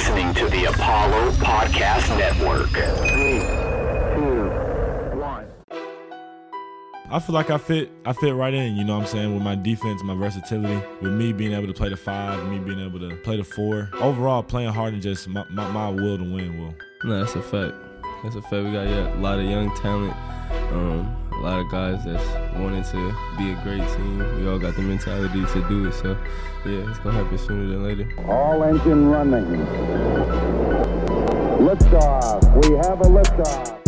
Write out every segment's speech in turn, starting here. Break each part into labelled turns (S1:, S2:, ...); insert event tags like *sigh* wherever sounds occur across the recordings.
S1: listening to the Apollo Podcast Network.
S2: Three, two, one.
S3: I feel like I fit I fit right in, you know what I'm saying, with my defense, my versatility, with me being able to play the five, me being able to play the four. Overall, playing hard and just my, my, my will to win will.
S4: No, that's a fact. That's a fact. We got yeah, a lot of young talent, um, a lot of guys that's wanting to be a great team. We all got the mentality to do it. So, yeah, it's gonna happen sooner than later.
S2: All engine running. Liftoff. We have a liftoff.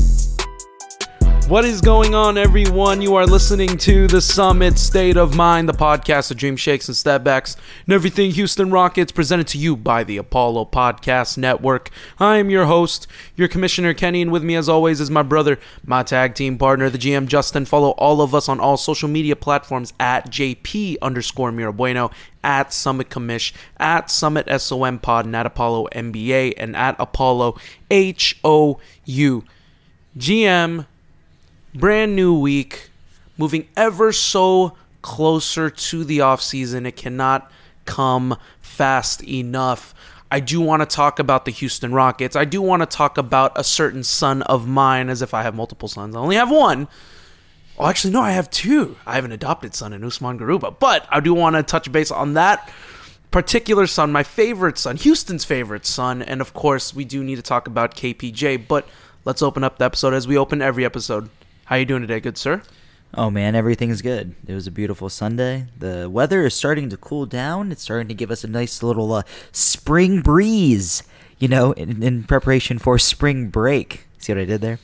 S5: What is going on, everyone? You are listening to the Summit State of Mind, the podcast of dream shakes and stepbacks and everything Houston Rockets, presented to you by the Apollo Podcast Network. I am your host, your commissioner Kenny, and with me, as always, is my brother, my tag team partner, the GM Justin. Follow all of us on all social media platforms at JP underscore Mirabueno, at Summit Commish, at Summit SOM Pod, and at Apollo NBA, and at Apollo H O U. GM brand new week, moving ever so closer to the off season. It cannot come fast enough. I do want to talk about the Houston Rockets. I do want to talk about a certain son of mine, as if I have multiple sons. I only have one. Oh, actually, no, I have two. I have an adopted son in Usman Garuba, but I do want to touch base on that particular son, my favorite son, Houston's favorite son, and of course, we do need to talk about KPJ. But let's open up the episode as we open every episode. How you doing today, good sir?
S6: Oh man, everything's good. It was a beautiful Sunday. The weather is starting to cool down. It's starting to give us a nice little uh, spring breeze, you know, in, in preparation for spring break. See what I did there?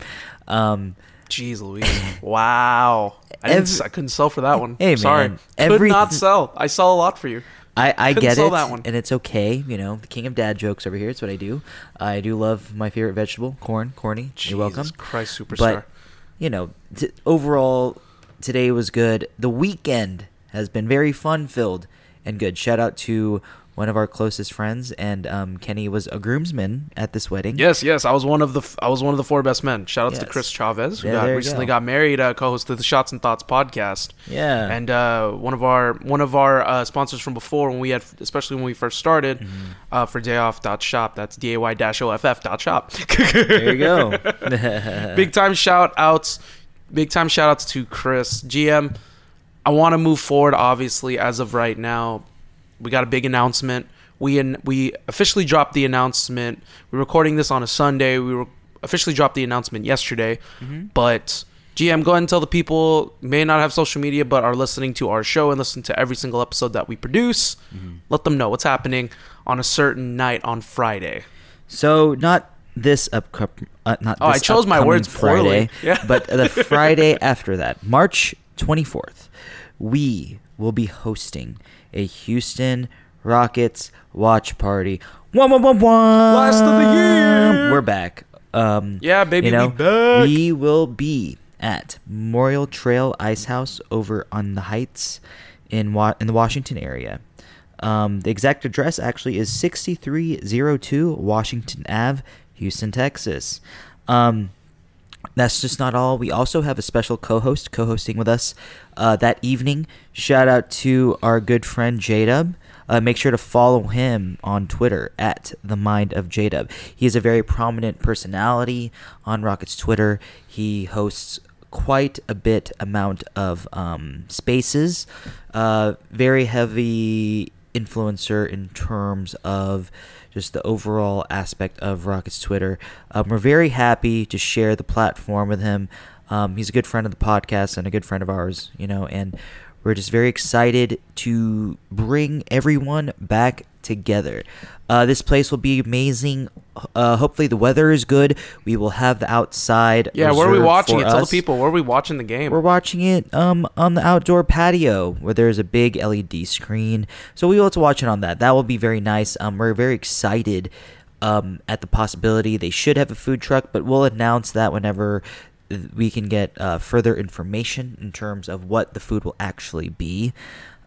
S6: Um,
S5: Jeez Louise. wow. I, didn't,
S6: Every-
S5: I couldn't sell for that one.
S6: Hey,
S5: Sorry.
S6: man,
S5: Could
S6: every-
S5: not sell. I sell a lot for you.
S6: I, I get it,
S5: that one.
S6: and it's okay. You know, the king of dad jokes over here. It's what I do. I do love my favorite vegetable, corn. Corny. You're welcome.
S5: Christ, superstar.
S6: But you know, t- overall, today was good. The weekend has been very fun filled and good. Shout out to one of our closest friends, and um, Kenny was a groomsman at this wedding.
S5: Yes, yes, I was one of the f- I was one of the four best men. Shout outs to Chris Chavez, who
S6: Yeah,
S5: got recently
S6: go.
S5: got married, uh, co-host of the Shots and Thoughts podcast.
S6: Yeah.
S5: and uh, one of our one of our uh, sponsors from before when we had, especially when we first started,
S6: Mm-hmm.
S5: uh, for dayoff.shop. That's d a y dash o f f dot shop.
S6: There you go. *laughs* *laughs*
S5: big time shout outs big time shout outs to chris gm i want to move forward obviously as of right now we got a big announcement. We we officially dropped the announcement. We're recording this on a sunday. We were officially dropped the announcement yesterday. But gm go ahead and tell the people may not have social media but are listening to our show and listen to every single episode that we produce. Let them know what's happening on a certain night on friday.
S6: So not this up, uh, not.
S5: Oh, I chose my
S6: upcoming
S5: words poorly.
S6: Friday,
S5: Yeah. *laughs*
S6: but the Friday *laughs* after that, March twenty fourth, we will be hosting a Houston Rockets watch party. One, one, one, one.
S5: Last of the year.
S6: We're back. Um,
S5: Yeah, baby,
S6: you know,
S5: we back.
S6: we will be at Memorial Trail Ice House over on the Heights in Wa- in the Washington area. Um, the exact address actually is 6302 Washington Ave, Houston, Texas. Um, that's just not all. We also have a special co-host co-hosting with us uh, that evening. Shout out to our good friend J-Dub. Uh, make sure to follow him on Twitter at the Mind of J-Dub. He is a very prominent personality on Rocket's Twitter. He hosts quite a bit amount of um, spaces. Uh, very heavy influencer in terms of just the overall aspect of Rocket's Twitter. Um, we're very happy to share the platform with him. Um, he's a good friend of the podcast and a good friend of ours, you know, and we're just very excited to bring everyone back together. Uh, this place will be amazing. Uh, hopefully, the weather is good. We will have the outside.
S5: Yeah, where are we watching it? Tell the people where are we watching the game?
S6: We're watching it um on the outdoor patio where there's a big LED screen. So we will have to watch it on that. That will be very nice. Um, we're very excited um at the possibility they should have a food truck, but we'll announce that whenever we can get uh, further information in terms of what the food will actually be.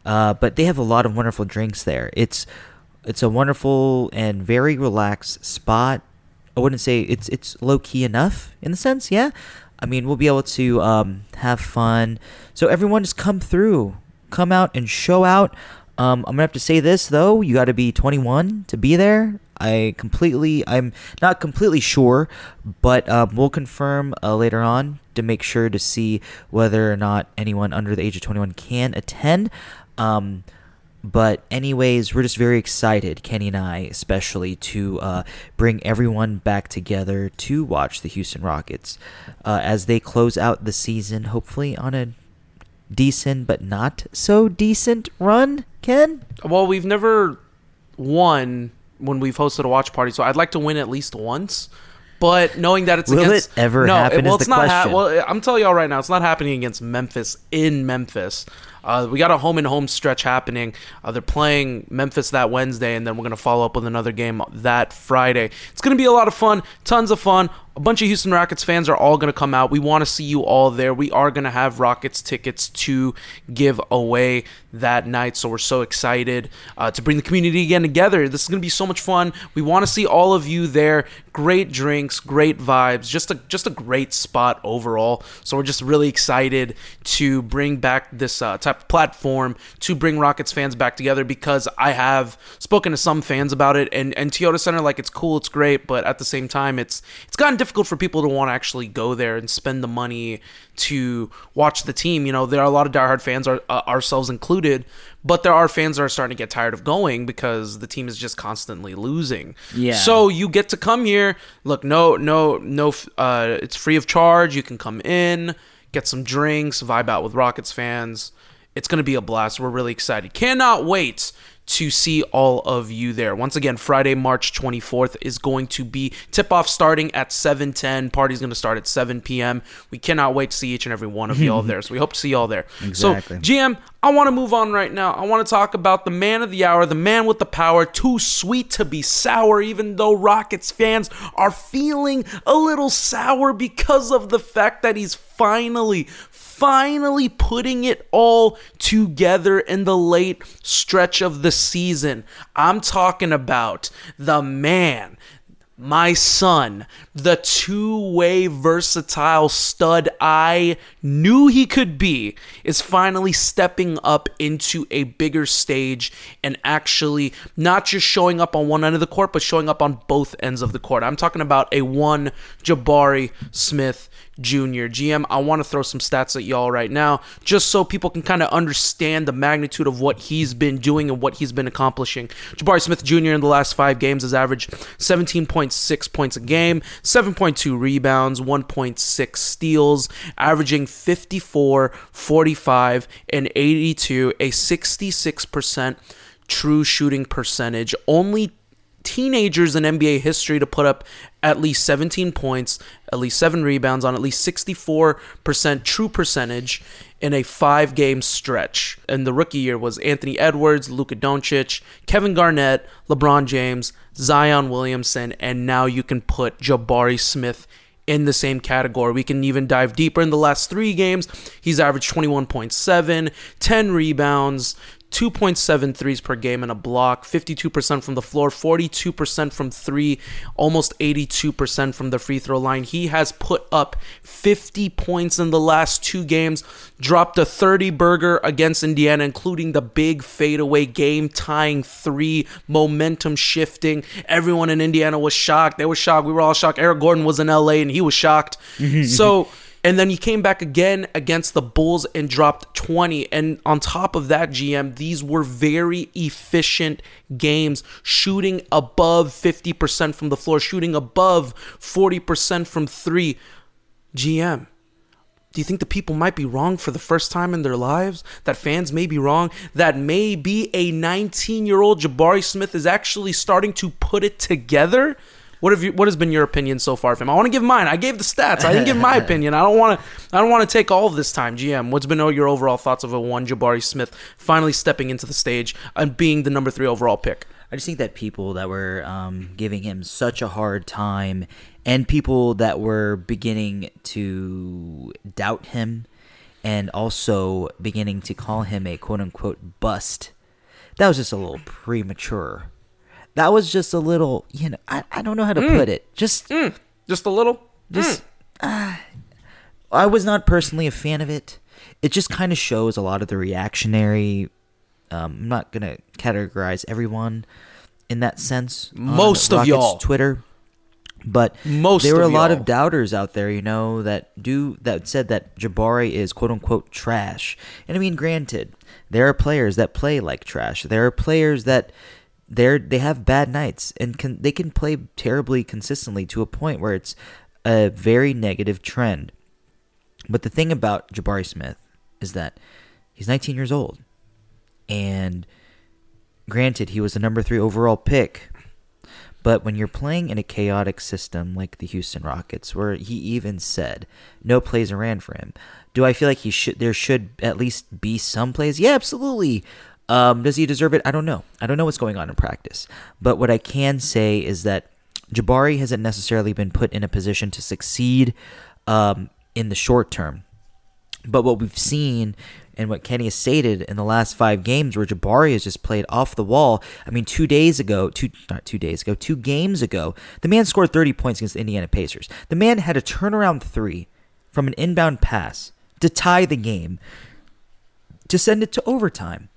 S6: Uh, but they have a lot of wonderful drinks there. It's it's a wonderful and very relaxed spot. I wouldn't say it's it's low key enough in the sense, yeah. I mean, we'll be able to um, have fun. So everyone just come through, come out and show out. Um, I'm gonna have to say this though: you got to be 21 to be there. I completely, I'm not completely sure, but um, we'll confirm uh, later on to make sure to see whether or not anyone under the age of 21 can attend. Um, but anyways, we're just very excited, Kenny and I especially, to uh, bring everyone back together to watch the Houston Rockets uh, as they close out the season, hopefully on a decent but not so decent run. Ken,
S5: Well, we've never won when we've hosted a watch party, so I'd like to win at least once. But knowing that it's
S6: Will
S5: against
S6: it ever
S5: no,
S6: happen
S5: well,
S6: is
S5: it's
S6: the
S5: not.
S6: question.
S5: well, I'm telling y'all right now, it's not happening against Memphis in Memphis. Uh, we got a home and home stretch happening. Uh, they're playing Memphis that Wednesday, and then we're gonna follow up with another game that Friday. It's gonna be a lot of fun, tons of fun. A bunch of Houston Rockets fans are all gonna come out. We want to see you all there. We are gonna have Rockets tickets to give away that night, so we're so excited uh, to bring the community again together. This is gonna be so much fun. We want to see all of you there. Great drinks, great vibes, just a just a great spot overall. So we're just really excited to bring back this uh, type of platform to bring Rockets fans back together because I have spoken to some fans about it and and Toyota Center like it's cool, it's great, but at the same time it's it's gotten difficult for people to want to actually go there and spend the money to watch the team. You know, there are a lot of diehard fans, our, uh, ourselves included, but there are fans that are starting to get tired of going because the team is just constantly losing.
S6: Yeah.
S5: So you get to come here. Look, no, no, no. Uh, it's free of charge. You can come in, get some drinks, vibe out with Rockets fans. It's going to be a blast. We're really excited. Cannot wait to see all of you there. Once again, Friday, March 24th is going to be tip off starting at 7:10. Party's going to start at 7 p.m. We cannot wait to see each and every one of *laughs* y'all there. So we hope to see y'all there.
S6: Exactly.
S5: So GM, I want to move on right now. I want to talk about the man of the hour, the man with the power, too sweet to be sour, even though Rockets fans are feeling a little sour because of the fact that he's finally, finally putting it all together in the late stretch of the season. I'm talking about the man my son, the two way versatile stud I knew he could be, is finally stepping up into a bigger stage and actually not just showing up on one end of the court, but showing up on both ends of the court. I'm talking about a one Jabari Smith Jr. GM, I want to throw some stats at y'all right now, just so people can kind of understand the magnitude of what he's been doing and what he's been accomplishing. Jabari Smith Jr. in the last five games has averaged 17.6 points a game, 7.2 rebounds, 1.6 steals, averaging 54, 45, and 82, a 66% true shooting percentage. Only teenagers in NBA history to put up at least 17 points, at least seven rebounds on at least 64% true percentage in a five game stretch. And the rookie year was Anthony Edwards, Luka Doncic, Kevin Garnett, LeBron James, Zion Williamson, and now you can put Jabari Smith in the same category. We can even dive deeper in the last three games. He's averaged 21.7, 10 rebounds, 2.7 threes per game and a block, 52% from the floor, 42% from three, almost 82% from the free throw line. He has put up 50 points in the last two games, dropped a 30 burger against Indiana, including the big fadeaway game tying three, momentum shifting. Everyone in Indiana was shocked. They were shocked. We were all shocked. Eric Gordon was in LA and he was shocked. *laughs* so, and then he came back again against the Bulls and dropped 20. And on top of that, GM, these were very efficient games, shooting above 50% from the floor, shooting above 40% from three. GM, do you think the people might be wrong for the first time in their lives? That fans may be wrong? That maybe a 19 year old Jabari Smith is actually starting to put it together? What have you? What has been your opinion so far of him? I want to give mine. I gave the stats. I didn't give my *laughs* opinion. I don't want to. I don't want to take all of this time. GM, what's been your overall thoughts of a one Jabari Smith finally stepping into the stage and being the number three overall pick?
S6: I just think that people that were um, giving him such a hard time and people that were beginning to doubt him and also beginning to call him a quote unquote bust, that was just a little premature. That was just a little, you know, I, I don't know how to put it. Just,
S5: Just a little.
S6: just, uh, I was not personally a fan of it. It just kind of shows a lot of the reactionary. Um, I'm not gonna categorize everyone in that sense.
S5: Most of
S6: Rockets
S5: y'all.
S6: Twitter, but
S5: Most
S6: there were a lot
S5: y'all.
S6: of doubters out there, you know, that do that said that Jabari is quote unquote trash. And I mean, granted, there are players that play like trash. There are players that they're they have bad nights and can they can play terribly consistently to a point where it's a very negative trend. But the thing about Jabari Smith is that he's 19 years old. And granted, he was the number three overall pick. But when you're playing in a chaotic system like the Houston Rockets, where he even said no plays are ran for him, do I feel like he should? There should at least be some plays. Yeah, absolutely. Um, does he deserve it? I don't know. I don't know what's going on in practice. But what I can say is that Jabari hasn't necessarily been put in a position to succeed um, in the short term. But what we've seen and what Kenny has stated in the last five games, where Jabari has just played off the wall. I mean, two days ago, two not two days ago, two games ago, the man scored 30 points against the Indiana Pacers. The man had a turnaround three from an inbound pass to tie the game, to send it to overtime.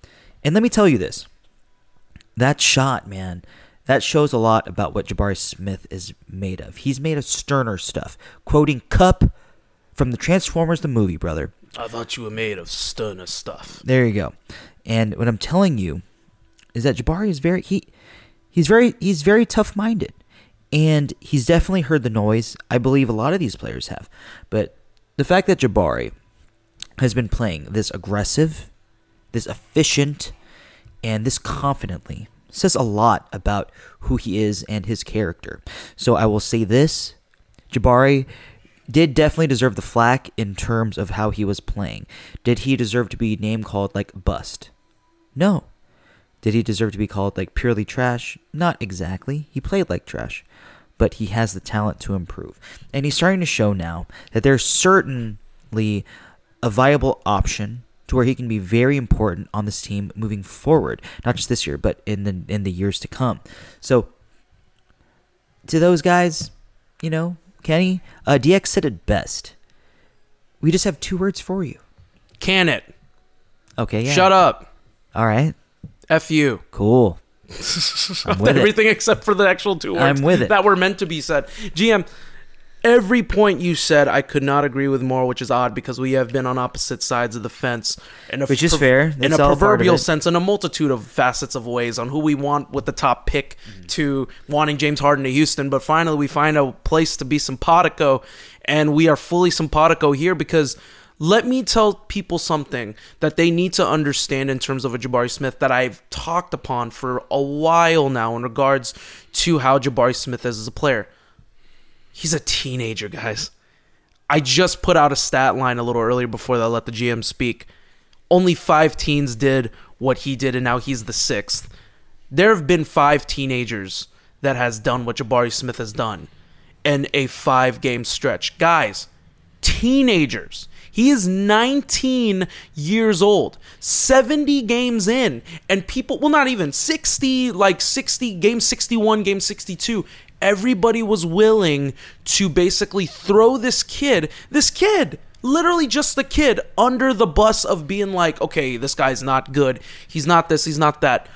S6: And let me tell you this: that shot, man, that shows a lot about what Jabari Smith is made of. He's made of sterner stuff. Quoting Kup from the Transformers the movie, brother.
S5: I thought you were made of sterner stuff.
S6: There you go. And what I'm telling you is that Jabari is very he he's very he's very tough minded. And he's definitely heard the noise. I believe a lot of these players have. But the fact that Jabari has been playing this aggressive, this efficient, and this confidently says a lot about who he is and his character. So I will say this Jabari did definitely deserve the flack in terms of how he was playing. Did he deserve to be name called like bust? No. Did he deserve to be called like purely trash? Not exactly. He played like trash, but he has the talent to improve. And he's starting to show now that there's certainly a viable option to where he can be very important on this team moving forward, not just this year, but in the in the years to come. So to those guys, you know, Kenny, uh, DX said it best. We just have two words for you.
S5: Can it?
S6: Okay, yeah.
S5: Shut up.
S6: All right,
S5: F you.
S6: cool. *laughs* I'm with it.
S5: Everything except for the actual two words
S6: I'm with it.
S5: that were meant to be said. GM, every point you said, I could not agree with more, which is odd because we have been on opposite sides of the fence. In a
S6: Which is fair.
S5: In a
S6: all part of
S5: proverbial sense, in a multitude of facets of ways on who we want with the top pick
S6: Mm-hmm.
S5: to wanting James Harden to Houston. But finally, we find a place to be simpatico, and we are fully simpatico here because. Let me tell people something that they need to understand in terms of a Jabari Smith that I've talked upon for a while now in regards to how Jabari Smith is as a player. He's a teenager, guys. I just put out a stat line a little earlier before I let the GM speak. Only five teens did what he did, and now he's the sixth. There have been five teenagers that has done what Jabari Smith has done in a five game stretch. Guys, teenagers. He is 19 years old, 70 games in, and people, well, not even 60, like 60, game 61, game 62. Everybody was willing to basically throw this kid, this kid, literally just the kid, under the bus of being like, okay, this guy's not good. He's not this, he's not that.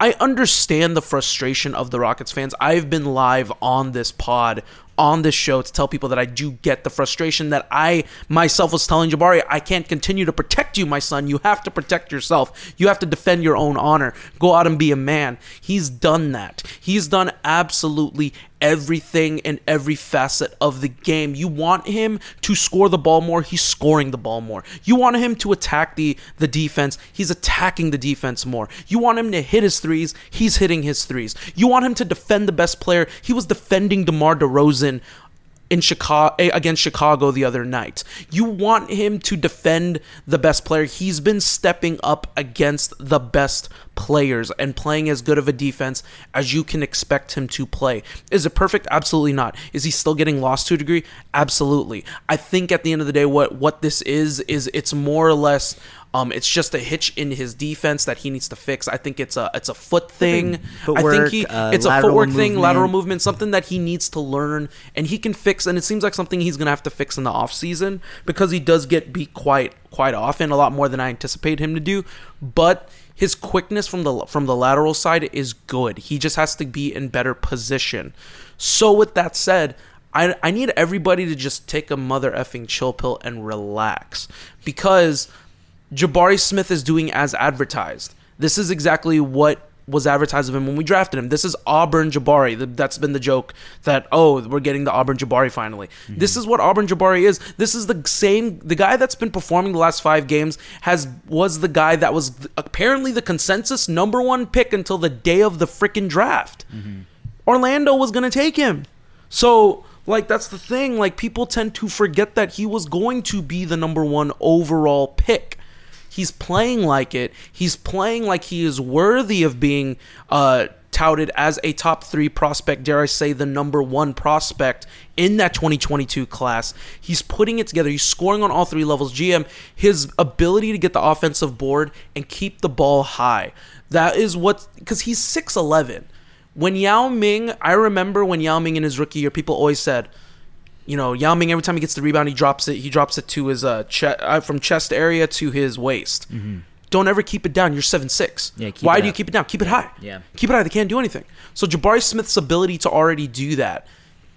S5: I understand the frustration of the Rockets fans. I've been live on this pod, on this show, to tell people that I do get the frustration that I myself was telling Jabari, I can't continue to protect you, my son. You have to protect yourself. You have to defend your own honor. Go out and be a man. He's done that. He's done absolutely everything and every facet of the game. You want him to score the ball more, he's scoring the ball more. You want him to attack the the defense, he's attacking the defense more. You want him to hit his threes, he's hitting his threes. You want him to defend the best player, he was defending DeMar DeRozan in Chicago eh, against Chicago the other night. You want him to defend the best player. He's been stepping up against the best players and playing as good of a defense as you can expect him to play. Is it perfect? Absolutely not. Is he still getting lost to a degree? Absolutely. I think at the end of the day what what this is is it's more or less um, it's just a hitch in his defense that he needs to fix. I think it's a it's a foot thing. I think he
S6: uh,
S5: it's a footwork thing, lateral
S6: movement.
S5: movement, something that he needs to learn and he can fix. And it seems like something he's gonna have to fix in the off season because he does get beat quite quite often, a lot more than I anticipate him to do. But His quickness from the from the lateral side is good. He just has to be in better position. So with that said, I I need everybody to just take a mother effing chill pill and relax because Jabari Smith is doing as advertised. This is exactly what was advertised of him when we drafted him. This is Auburn Jabari. That's been the joke that oh we're getting the Auburn Jabari finally. Mm-hmm. This is what Auburn Jabari is. This is the same the guy that's been performing the last five games has was the guy that was apparently the consensus number one pick until the day of the freaking draft. Mm-hmm. Orlando was gonna take him. So like that's the thing. Like people tend to forget that he was going to be the number one overall pick. He's playing like it. He's playing like he is worthy of being uh, touted as a top three prospect. Dare I say the number one prospect in that 2022 class? He's putting it together. He's scoring on all three levels. GM, his ability to get the offensive board and keep the ball high. That is what because he's 6'11 when Yao Ming, I remember when Yao Ming in his rookie year, people always said, you know, Yao Ming every time he gets the rebound, he drops it. He drops it to his uh, che- uh from chest area to his waist. Don't ever keep it down. You're seven six.
S6: Yeah,
S5: Why do you keep it down? Keep it high.
S6: Yeah.
S5: keep it high. They can't do anything. So Jabari Smith's ability to already do that,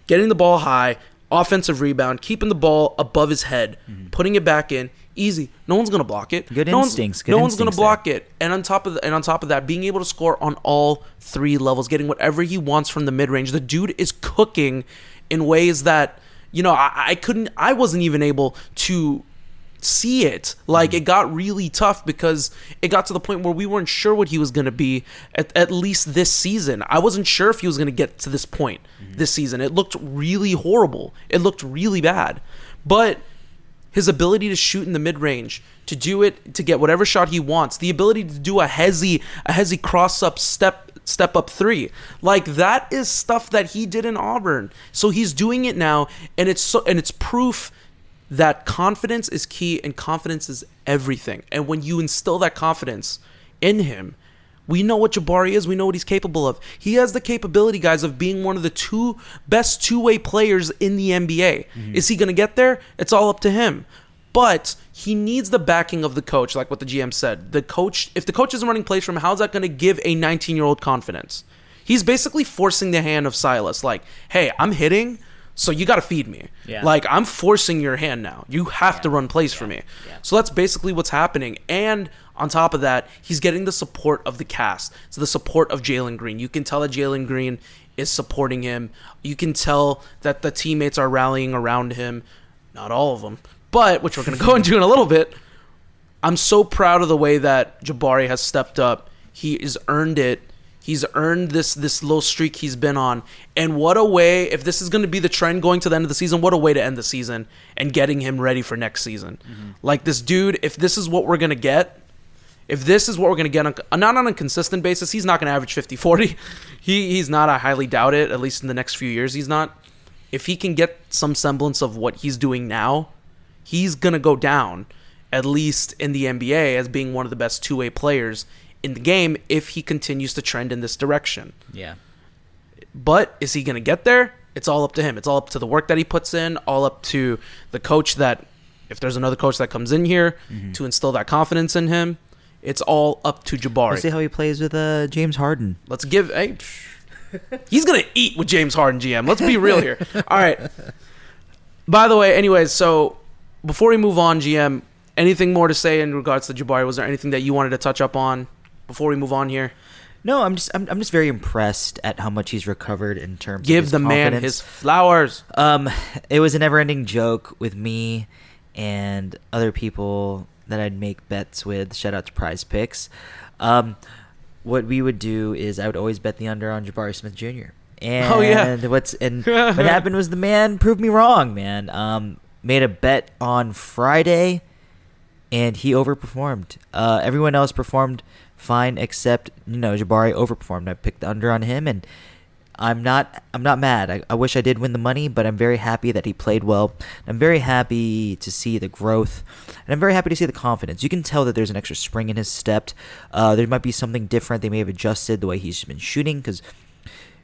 S5: getting the ball high, offensive rebound, keeping the ball above his head, putting it back in, easy. No one's gonna block it.
S6: Good
S5: no one's-
S6: instincts, good
S5: no one's gonna
S6: instincts there.
S5: block it. And on top of the, and on top of that, being able to score on all three levels, getting whatever he wants from the mid range. The dude is cooking in ways that you know I, I couldn't. I wasn't even able to see it. Like it got really tough because it got to the point where we weren't sure what he was going to be at, at least this season. I wasn't sure if he was going to get to this point mm-hmm. this season. It looked really horrible. It looked really bad. But his ability to shoot in the mid range, to do it, to get whatever shot he wants, the ability to do a hezzy, a hezzy cross up step, step up three, like that is stuff that he did in Auburn. So he's doing it now, and it's so, and it's proof that confidence is key, and confidence is everything. And when you instill that confidence in him, we know what Jabari is. We know what he's capable of. He has the capability, guys, of being one of the two best two way players in the NBA. Mm-hmm. Is he going to get there? It's all up to him. But he needs the backing of the coach, like what the GM said. The coach, if the coach isn't running plays for him, how's that going to give a 19 year old confidence? He's basically forcing the hand of Silas, like, hey, I'm hitting, so you got to feed me.
S6: Yeah.
S5: Like, I'm forcing your hand now. You have to run plays for me. So that's basically what's happening. And on top of that, he's getting the support of the cast. So the support of Jalen Green. You can tell that Jalen Green is supporting him. You can tell that the teammates are rallying around him. Not all of them, but which we're going to go into in a little bit. I'm so proud of the way that Jabari has stepped up. He has earned it. He's earned this this low streak he's been on. And what a way if this is going to be the trend going to the end of the season, what a way to end the season and getting him ready for next season. Mm-hmm. Like this dude, if this is what we're going to get, if this is what we're going to get on uh, not on a consistent basis, he's not going to average 50-40. *laughs* He he's not I highly doubt it at least in the next few years he's not. If he can get some semblance of what he's doing now, he's going to go down at least in the NBA as being one of the best two-way players in the game if he continues to trend in this direction.
S6: Yeah.
S5: But is he going to get there? It's all up to him. It's all up to the work that he puts in, all up to the coach that if there's another coach that comes in here to instill that confidence in him, it's all up to Jabari.
S6: Let's see how he plays with uh, James Harden.
S5: Let's give. Hey, he's gonna eat with James Harden, GM. Let's be real here. *laughs* All right. By the way, anyways, so before we move on, GM, anything more to say in regards to Jabari? Was there anything that you wanted to touch up on before we move on here?
S6: No, I'm just I'm, I'm just very impressed at how much he's recovered in terms of
S5: Give the man his flowers.
S6: Um, it was a never-ending joke with me and other people that I'd make bets with. Shout out to Prize Picks. Um, what we would do is I would always bet the under on Jabari Smith Jr. And
S5: Oh, yeah.
S6: what's and *laughs* what happened was the man proved me wrong, man. Um, made a bet on Friday, and he overperformed. Uh, everyone else performed fine except you know Jabari overperformed. I picked under on him, and I'm not I'm not mad. I, I wish I did win the money, but I'm very happy that he played well. I'm very happy to see the growth, and I'm very happy to see the confidence. You can tell that there's an extra spring in his step. Uh, there might be something different. They may have adjusted the way he's been shooting because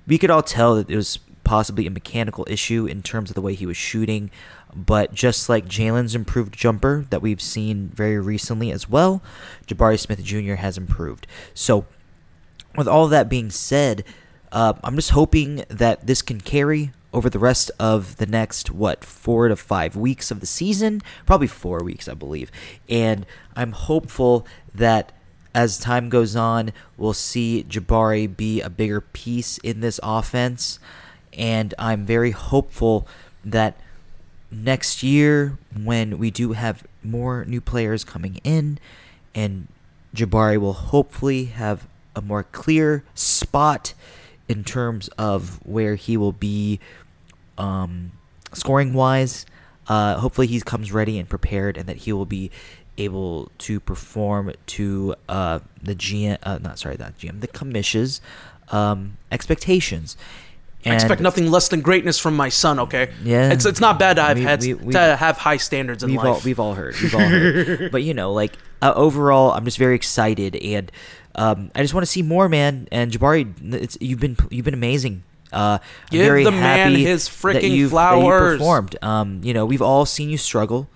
S6: we could all tell that it was possibly a mechanical issue in terms of the way he was shooting. But just like Jalen's improved jumper that we've seen very recently as well, Jabari Smith Jr. has improved. So, with all that being said, uh, I'm just hoping that this can carry over the rest of the next what four to five weeks of the season, probably four weeks, I believe. And I'm hopeful that as time goes on, we'll see Jabari be a bigger piece in this offense. And I'm very hopeful that next year, when we do have more new players coming in, and Jabari will hopefully have a more clear spot in terms of where he will be um, scoring wise. Uh, hopefully, he comes ready and prepared, and that he will be able to perform to uh, the GM, uh, not sorry, not GM, the commission's um, expectations.
S5: I expect nothing less than greatness from my son. Okay.
S6: Yeah.
S5: It's it's not bad to have
S6: We-
S5: had
S6: we- we-
S5: to have high standards in
S6: we've
S5: life.
S6: all we've all heard we've all heard *laughs* but you know like uh, overall i'm just very excited and um, i just want to see more man and jabari it's you've been you've been amazing uh, I'm
S5: Give
S6: very
S5: the man
S6: happy
S5: his
S6: that
S5: freaking
S6: you've- that you
S5: flowers.
S6: performed. Um, you know, we've all seen you struggle,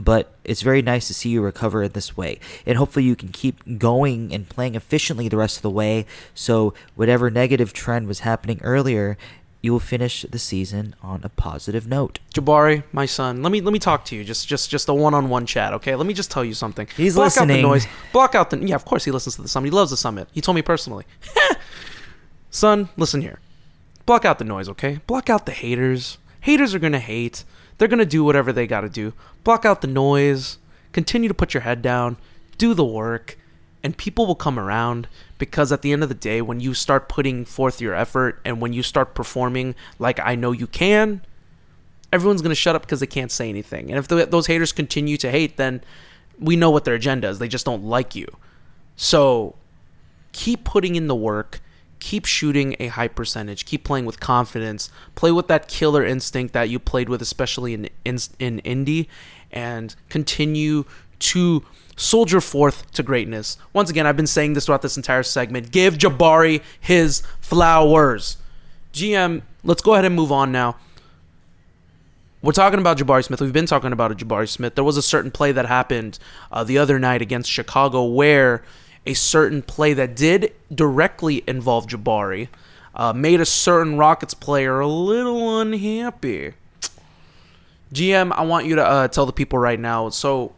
S6: but it's very nice to see you recover in this way. And hopefully you can keep going and playing efficiently the rest of the way. So whatever negative trend was happening earlier, you will finish the season on a positive note.
S5: Jabari, my son, let me let me talk to you. Just just just a one-on-one chat, okay? Let me just tell you something.
S6: He's
S5: Block out the noise. Block out the Yeah, of course he listens to the summit. He loves the summit. He told me personally. *laughs* son, listen here. Block out the noise, okay? Block out the haters. Haters are going to hate. They're going to do whatever they got to do. Block out the noise. Continue to put your head down. Do the work. And people will come around because at the end of the day, when you start putting forth your effort and when you start performing like I know you can, everyone's going to shut up because they can't say anything. And if th those haters continue to hate, then we know what their agenda is. They just don't like you. So keep putting in the work, keep shooting a high percentage, keep playing with confidence, play with that killer instinct that you played with, especially in in, in Indy, and continue to soldier forth to greatness. Once again, I've been saying this throughout this entire segment. Give Jabari his flowers. GM, let's go ahead and move on now. We're talking about Jabari Smith. We've been talking about Jabari Smith. There was a certain play that happened uh, the other night against Chicago where a certain play that did directly involve Jabari uh, made a certain Rockets player a little unhappy. GM, I want you to uh, tell the people right now. So,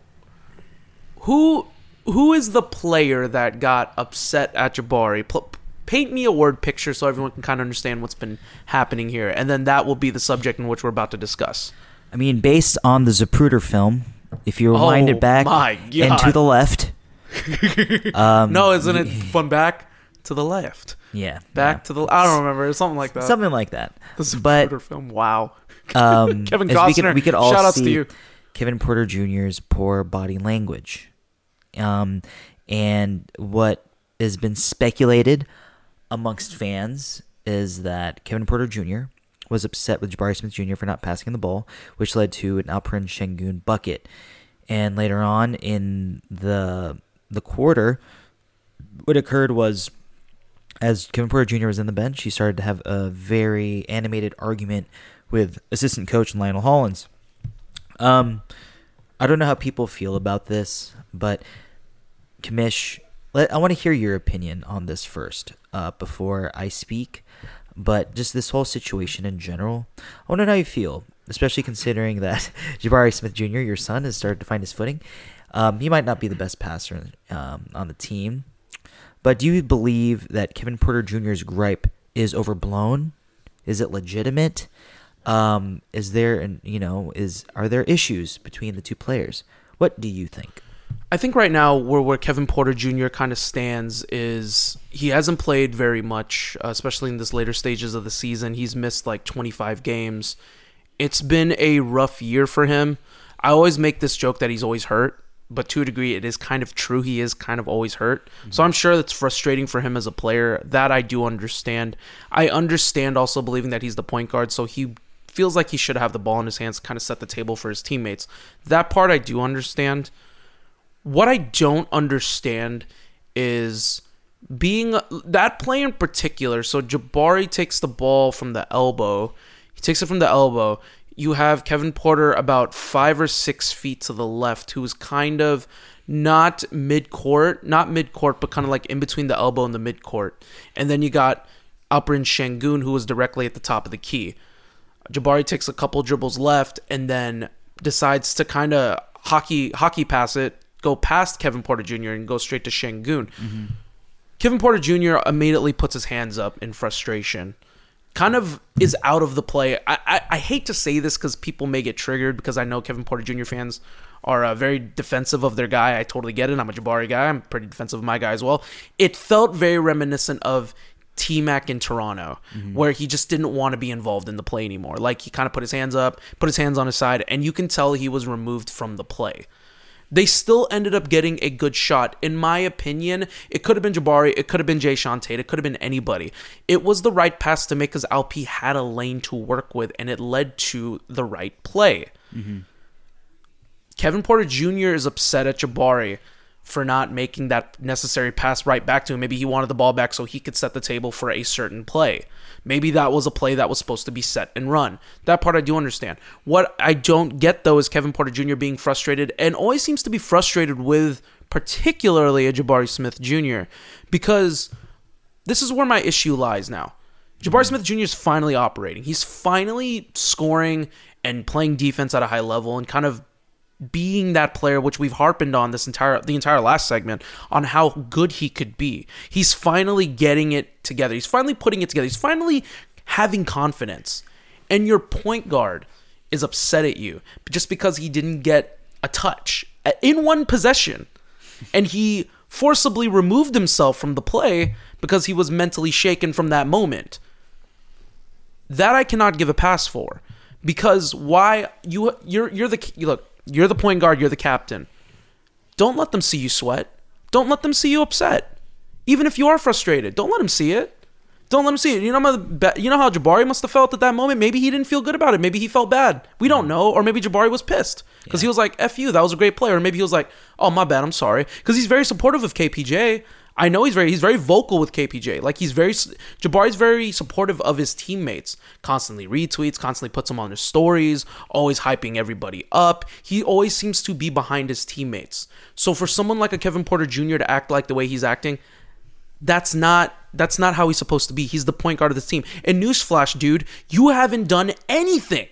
S5: who who is the player that got upset at Jabari? Pl- paint me a word picture so everyone can kind of understand what's been happening here, and then that will be the subject in which we're about to discuss.
S6: I mean, based on the Zapruder film, if you rewind
S5: Oh
S6: it back and to the left, *laughs* um,
S5: No, isn't it fun? Back to the left,
S6: yeah,
S5: back
S6: yeah.
S5: to the. I don't remember. It's Something like that.
S6: something like that.
S5: The
S6: but
S5: Zapruder film. Wow. *laughs*
S6: um,
S5: Kevin
S6: as we could,
S5: Costner,
S6: we could all
S5: shout-outs to
S6: see
S5: you.
S6: Kevin Porter Jr.'s poor body language, um, and what has been speculated amongst fans is that Kevin Porter Jr. was upset with Jabari Smith Jr. for not passing the ball, which led to an Alperen Şengün bucket. And later on in the the quarter, what occurred was as Kevin Porter Jr. was in the bench, he started to have a very animated argument with assistant coach Lionel Hollins. Um, I don't know how people feel about this, but Commish, let, I want to hear your opinion on this first uh, before I speak. But just this whole situation in general, I know how you feel, especially considering that *laughs* Jabari Smith Jr., your son, has started to find his footing. Um, he might not be the best passer um, on the team, but do you believe that Kevin Porter Jr.'s gripe is overblown? Is it legitimate? Um, is there, an, you know, is are there issues between the two players? What do you think?
S5: I think right now where where Kevin Porter Jr. kind of stands is he hasn't played very much, uh, especially in this later stages of the season. He's missed like 25 games. It's been a rough year for him. I always make this joke that he's always hurt, but to a degree, it is kind of true. He is kind of always hurt. So mm-hmm. I'm sure that's frustrating for him as a player. That I do understand. I understand also believing that he's the point guard, so he feels like he should have the ball in his hands, kind of set the table for his teammates. That part I do understand. What I don't understand is being that play in particular. So Jabari takes the ball from the elbow. He takes it from the elbow. You have Kevin Porter about five or six feet to the left, who's kind of not mid court, not mid court, but kind of like in between the elbow and the mid court. And then you got Alperen Şengün, who was directly at the top of the key. Jabari takes a couple dribbles left and then decides to kind of hockey hockey pass it, go past Kevin Porter Jr. and go straight to Şengün. Mm-hmm. Kevin Porter Jr. immediately puts his hands up in frustration. Kind of is out of the play. I, I, I hate to say this because people may get triggered because I know Kevin Porter Jr. fans are uh, very defensive of their guy. I totally get it. I'm a Jabari guy. I'm pretty defensive of my guy as well. It felt very reminiscent of T Mac in Toronto, where he just didn't want to be involved in the play anymore. Like he kind of put his hands up, put his hands on his side, and you can tell he was removed from the play. They still ended up getting a good shot. In my opinion, it could have been Jabari, it could have been Jae'Sean Tate, it could have been anybody. It was the right pass to make because Alp had a lane to work with, and it led to the right play. Mm-hmm. Kevin Porter Jr. is upset at Jabari for not making that necessary pass right back to him. Maybe he wanted the ball back so he could set the table for a certain play. Maybe that was a play that was supposed to be set and run. That part I do understand. What I don't get though is Kevin Porter Jr. being frustrated and always seems to be frustrated with particularly a Jabari Smith Jr. because this is where my issue lies now. Jabari Smith Jr. is finally operating. He's finally scoring and playing defense at a high level and kind of being that player which we've harpened on this entire the entire last segment on how good he could be. He's finally getting it together. He's finally putting it together. He's finally having confidence. And your point guard is upset at you just because he didn't get a touch in one possession. And he forcibly removed himself from the play because he was mentally shaken from that moment. That I cannot give a pass for. Because why you you're you're the look you're the point guard, you're the captain. Don't let them see you sweat. Don't let them see you upset. Even if you are frustrated, don't let them see it. Don't let them see it. You know, how you know how Jabari must have felt at that moment. Maybe he didn't feel good about it. Maybe he felt bad. We don't know. Or maybe Jabari was pissed because he was like, "F you, that was a great player." Or maybe he was like, "Oh my bad, I'm sorry," because he's very supportive of KPJ. I know he's very he's very vocal with KPJ. Like he's very Jabari's very supportive of his teammates. Constantly retweets, constantly puts them on his stories, always hyping everybody up. He always seems to be behind his teammates. So for someone like a Kevin Porter Jr. to act like the way he's acting, that's not that's not how he's supposed to be. He's the point guard of this team. And newsflash, dude, you haven't done anything.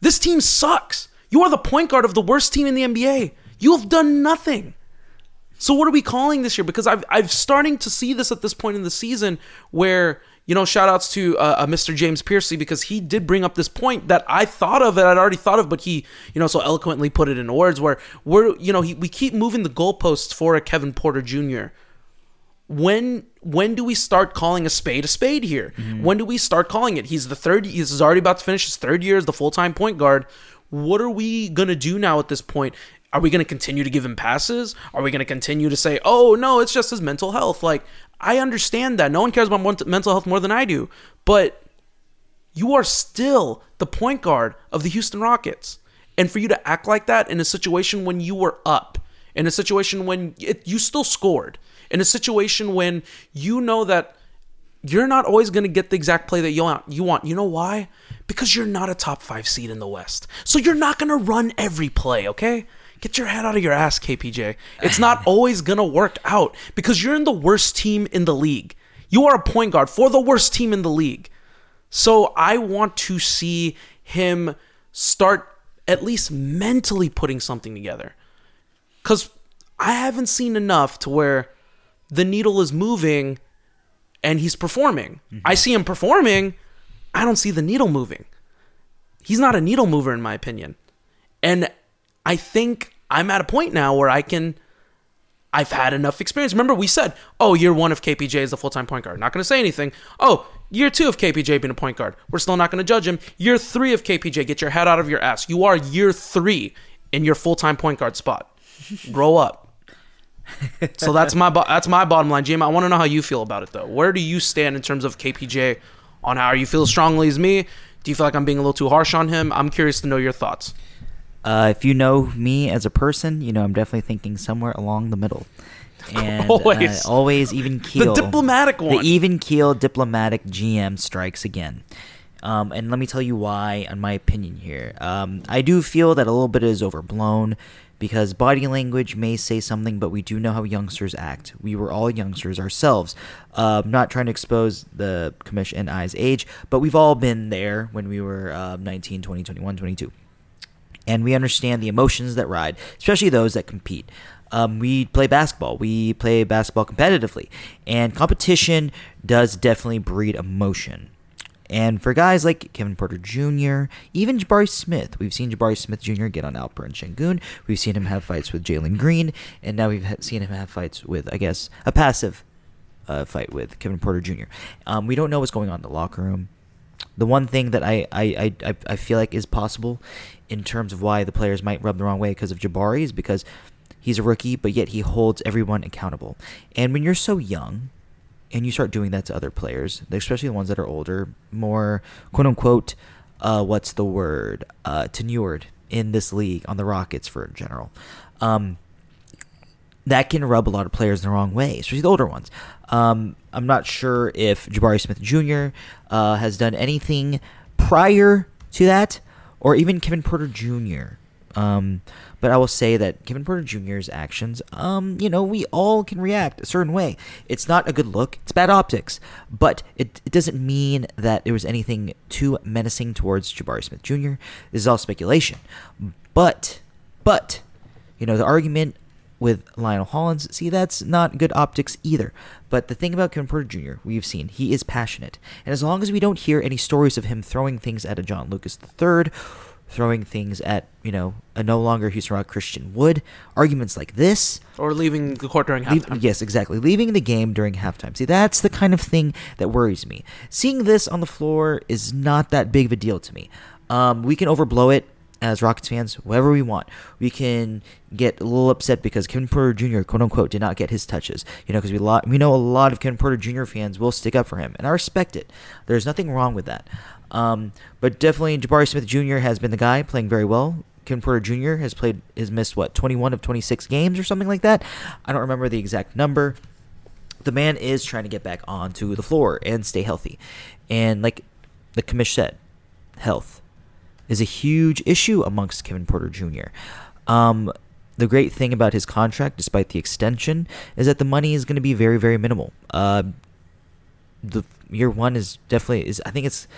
S5: This team sucks. You are the point guard of the worst team in the NBA. You have done nothing. So what are we calling this year? Because I've I've starting to see this at this point in the season where you know shout outs to uh, uh, Mr. James Piercy because he did bring up this point that I thought of and I'd already thought of, but he you know so eloquently put it in words where we're you know he, we keep moving the goalposts for a Kevin Porter Jr. When when do we start calling a spade a spade here? When do we start calling it? He's the third. He's already about to finish his third year as the full time point guard. What are we gonna do now at this point? Are we going to continue to give him passes? Are we going to continue to say, "Oh no, it's just his mental health"? Like I understand that no one cares about mental health more than I do, but you are still the point guard of the Houston Rockets, and for you to act like that in a situation when you were up, in a situation when it, you still scored, in a situation when you know that you're not always going to get the exact play that you want. You want. You know why? Because you're not a top five seed in the West, so you're not going to run every play. Okay. Get your head out of your ass, KPJ. It's not *laughs* always going to work out because you're in the worst team in the league. You are a point guard for the worst team in the league. So I want to see him start at least mentally putting something together. Because I haven't seen enough to where the needle is moving and he's performing. Mm-hmm. I see him performing. I don't see the needle moving. He's not a needle mover, in my opinion. And I think I'm at a point now where I can. I've had enough experience. Remember, we said, oh, year one of KPJ is the full time point guard. Not going to say anything. Oh, year two of KPJ being a point guard. We're still not going to judge him. Year three of KPJ, get your head out of your ass. You are year three in your full time point guard spot. Grow up. *laughs* so that's my bo- that's my bottom line, Jim. I want to know how you feel about it though. Where do you stand in terms of KPJ on how you feel as strongly as me? Do you feel like I'm being a little too harsh on him? I'm curious to know your thoughts.
S6: Uh, if you know me as a person, you know I'm definitely thinking somewhere along the middle. *laughs* and
S5: Always.
S6: uh, always even keel.
S5: The diplomatic one.
S6: The even keel diplomatic GM strikes again. Um, and let me tell you why, on my opinion here. Um, I do feel that a little bit is overblown because body language may say something, but we do know how youngsters act. We were all youngsters ourselves. Uh, not trying to expose the commission and I's age, but we've all been there when we were uh, 19, 20, 21, 22 and we understand the emotions that ride, especially those that compete. Um, we play basketball. We play basketball competitively, and competition does definitely breed emotion. And for guys like Kevin Porter Jr., even Jabari Smith, we've seen Jabari Smith Jr. get on Alperen Şengün. We've seen him have fights with Jalen Green, and now we've seen him have fights with, I guess, a passive uh, fight with Kevin Porter Jr. Um, we don't know what's going on in the locker room. The one thing that I, I, I- I feel like is possible in terms of why the players might rub the wrong way because of Jabari is because he's a rookie, but yet he holds everyone accountable. And when you're so young and you start doing that to other players, especially the ones that are older, more quote unquote, uh, what's the word, uh, tenured in this league on the Rockets for general. Um, that can rub a lot of players the wrong way, especially the older ones. Um, I'm not sure if Jabari Smith Jr. Uh, has done anything prior to that, or even Kevin Porter Jr. Um, but I will say that Kevin Porter Jr.'s actions, um, you know, we all can react a certain way. It's not a good look. It's bad optics, but it, it doesn't mean that there was anything too menacing towards Jabari Smith Jr. This is all speculation. But, but, you know, the argument with Lionel Hollins, see, that's not good optics either. But the thing about Kevin Porter Jr., we've seen, he is passionate. And as long as we don't hear any stories of him throwing things at a John Lucas III, throwing things at, you know, a no longer Houston Rock Christian Wood, arguments like this,
S5: or leaving the court during
S6: Leave-
S5: halftime.
S6: yes, exactly. Leaving the game during halftime. See, that's the kind of thing that worries me. Seeing this on the floor is not that big of a deal to me. Um, we can overblow it as Rockets fans, whatever we want. We can get a little upset because Kevin Porter Jr., quote unquote, did not get his touches. You know, because we lot we know a lot of Kevin Porter Jr. fans will stick up for him, and I respect it. There's nothing wrong with that. Um, but definitely, Jabari Smith Jr. has been the guy playing very well. Kevin Porter Jr. has played has missed what 21 of 26 games or something like that. I don't remember the exact number. The man is trying to get back onto the floor and stay healthy, and like the commish said, health is a huge issue amongst Kevin Porter Jr. Um, the great thing about his contract, despite the extension, is that the money is going to be very, very minimal. Uh, the year one is definitely is I think it's